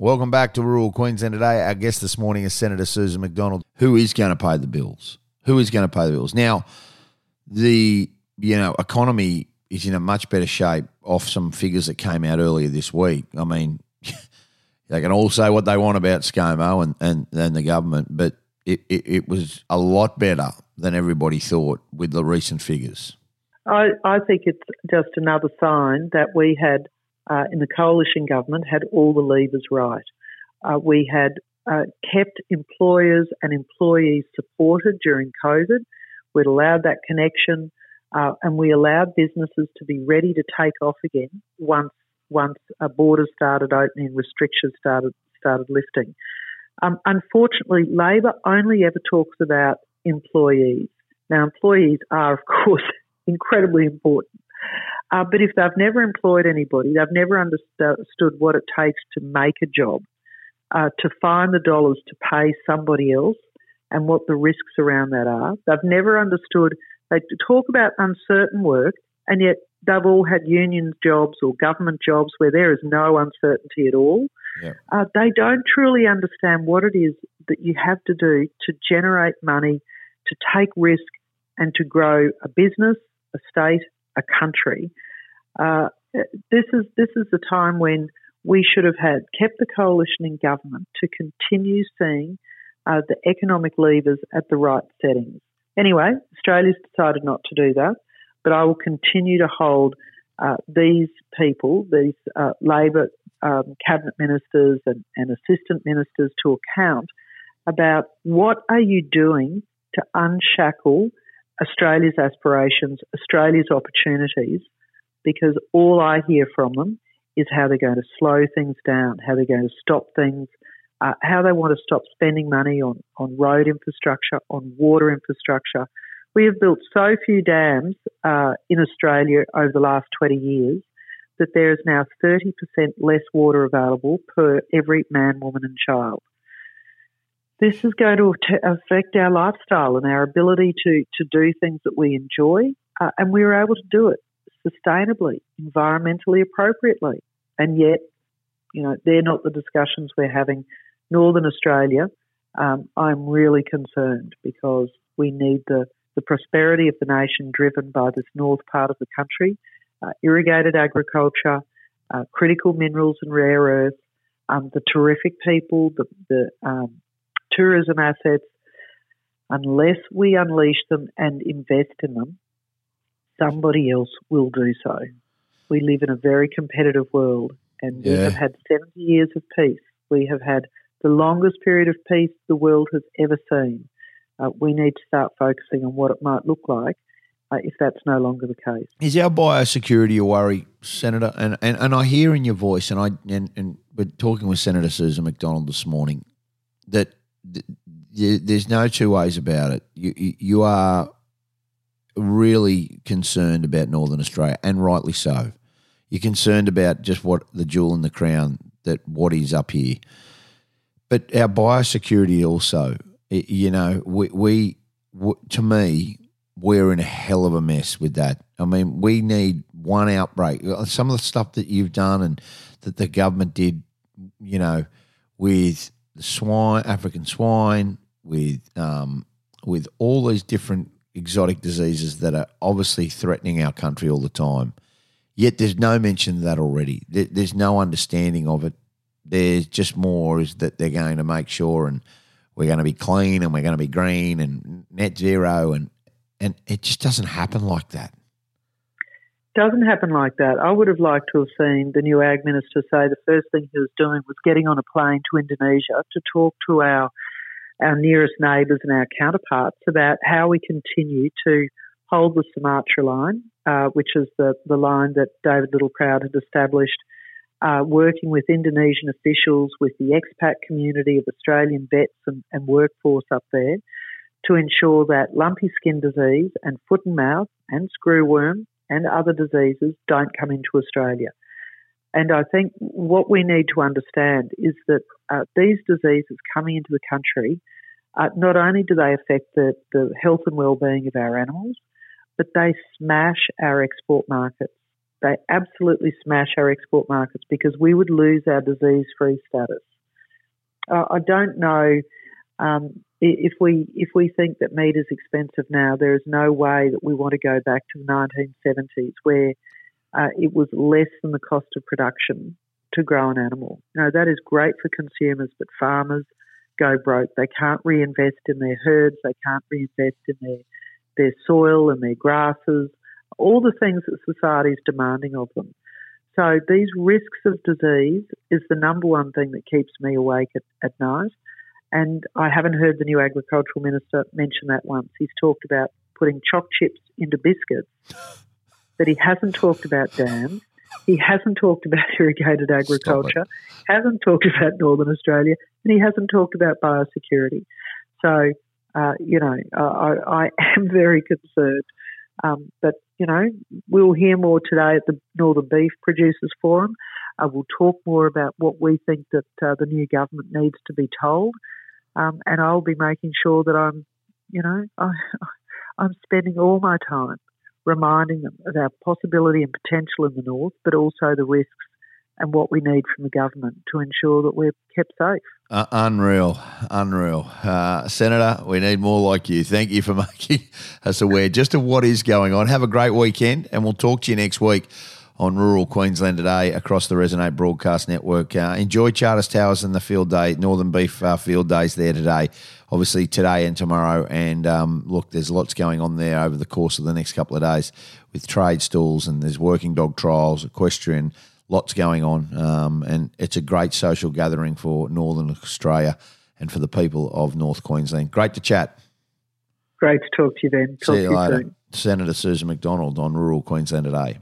Welcome back to rural Queensland today. Our guest this morning is Senator Susan McDonald. Who is going to pay the bills? Who is going to pay the bills? Now, the you know economy is in a much better shape off some figures that came out earlier this week. I mean, they can all say what they want about ScoMo and and, and the government, but it, it, it was a lot better than everybody thought with the recent figures. I, I think it's just another sign that we had uh, in the coalition government had all the levers right. Uh, we had uh, kept employers and employees supported during COVID. We'd allowed that connection, uh, and we allowed businesses to be ready to take off again once once borders started opening, restrictions started started lifting. Um, unfortunately, Labor only ever talks about employees. Now, employees are, of course, incredibly important. Uh, but if they've never employed anybody, they've never understood what it takes to make a job, uh, to find the dollars to pay somebody else, and what the risks around that are. They've never understood. They talk about uncertain work, and yet they've all had union jobs or government jobs where there is no uncertainty at all. Yeah. Uh, they don't truly understand what it is that you have to do to generate money, to take risk, and to grow a business, a state, a country. Uh, this is this is the time when we should have had kept the coalition in government to continue seeing uh, the economic levers at the right settings. Anyway, Australia's decided not to do that, but I will continue to hold uh, these people, these uh, Labor um, cabinet ministers and, and assistant ministers, to account about what are you doing to unshackle Australia's aspirations, Australia's opportunities, because all I hear from them is how they're going to slow things down, how they're going to stop things, uh, how they want to stop spending money on, on road infrastructure, on water infrastructure. We have built so few dams uh, in Australia over the last 20 years that there is now 30% less water available per every man, woman, and child this is going to affect our lifestyle and our ability to, to do things that we enjoy. Uh, and we were able to do it sustainably, environmentally appropriately. And yet, you know, they're not the discussions we're having. Northern Australia, um, I'm really concerned because we need the, the prosperity of the nation driven by this north part of the country, uh, irrigated agriculture, uh, critical minerals and rare earths, um, the terrific people, the, the um, tourism assets, unless we unleash them and invest in them, somebody else will do so. We live in a very competitive world, and yeah. we have had 70 years of peace. We have had the longest period of peace the world has ever seen. Uh, we need to start focusing on what it might look like uh, if that's no longer the case. Is our biosecurity a worry, Senator? And, and, and I hear in your voice, and I and, and we're talking with Senator Susan McDonald this morning, that there's no two ways about it. You, you are really concerned about Northern Australia, and rightly so. You're concerned about just what the jewel in the crown that what is up here, but our biosecurity also. You know, we, we to me, we're in a hell of a mess with that. I mean, we need one outbreak. Uh, some of the stuff that you've done and that the government did, you know, with the swine, African swine, with um, with all these different exotic diseases that are obviously threatening our country all the time. Yet there's no mention of that already. there's no understanding of it. There's just more is that they're going to make sure and we're going to be clean and we're going to be green and net zero and and it just doesn't happen like that doesn't happen like that. I would have liked to have seen the new ag minister say the first thing he was doing was getting on a plane to Indonesia to talk to our our nearest neighbours and our counterparts about how we continue to hold the Sumatra line, uh, which is the, the line that David Littleproud had established, uh, working with Indonesian officials, with the expat community of Australian vets and, and workforce up there to ensure that lumpy skin disease and foot and mouth and screwworm and other diseases don't come into Australia. And I think what we need to understand is that uh, these diseases coming into the country, uh, not only do they affect the, the health and well-being of our animals, but they smash our export markets. they absolutely smash our export markets because we would lose our disease free status. Uh, I don't know um, if we if we think that meat is expensive now. There is no way that we want to go back to the 1970s where uh, it was less than the cost of production to grow an animal. You know that is great for consumers, but farmers go broke. They can't reinvest in their herds. They can't reinvest in their their soil and their grasses all the things that society is demanding of them. So these risks of disease is the number one thing that keeps me awake at, at night. And I haven't heard the new agricultural minister mention that once. He's talked about putting choc chips into biscuits, but he hasn't talked about dams. He hasn't talked about irrigated agriculture, hasn't talked about Northern Australia, and he hasn't talked about biosecurity. So, uh, you know, I, I am very concerned um, but, you know, we'll hear more today at the Northern Beef Producers Forum. Uh, we'll talk more about what we think that uh, the new government needs to be told. Um, and I'll be making sure that I'm, you know, I, I'm spending all my time reminding them of our possibility and potential in the north, but also the risks and what we need from the government to ensure that we're kept safe. Uh, unreal, unreal. Uh, Senator, we need more like you. Thank you for making us aware just of what is going on. Have a great weekend, and we'll talk to you next week on rural Queensland today across the Resonate Broadcast Network. Uh, enjoy Charters Towers and the field day, Northern Beef uh, field days there today. Obviously today and tomorrow. And um, look, there's lots going on there over the course of the next couple of days with trade stalls and there's working dog trials, equestrian lots going on, um, and it's a great social gathering for Northern Australia and for the people of North Queensland. Great to chat. Great to talk to you, then. Talk See you, you later. Soon. Senator Susan McDonald on Rural Queensland today.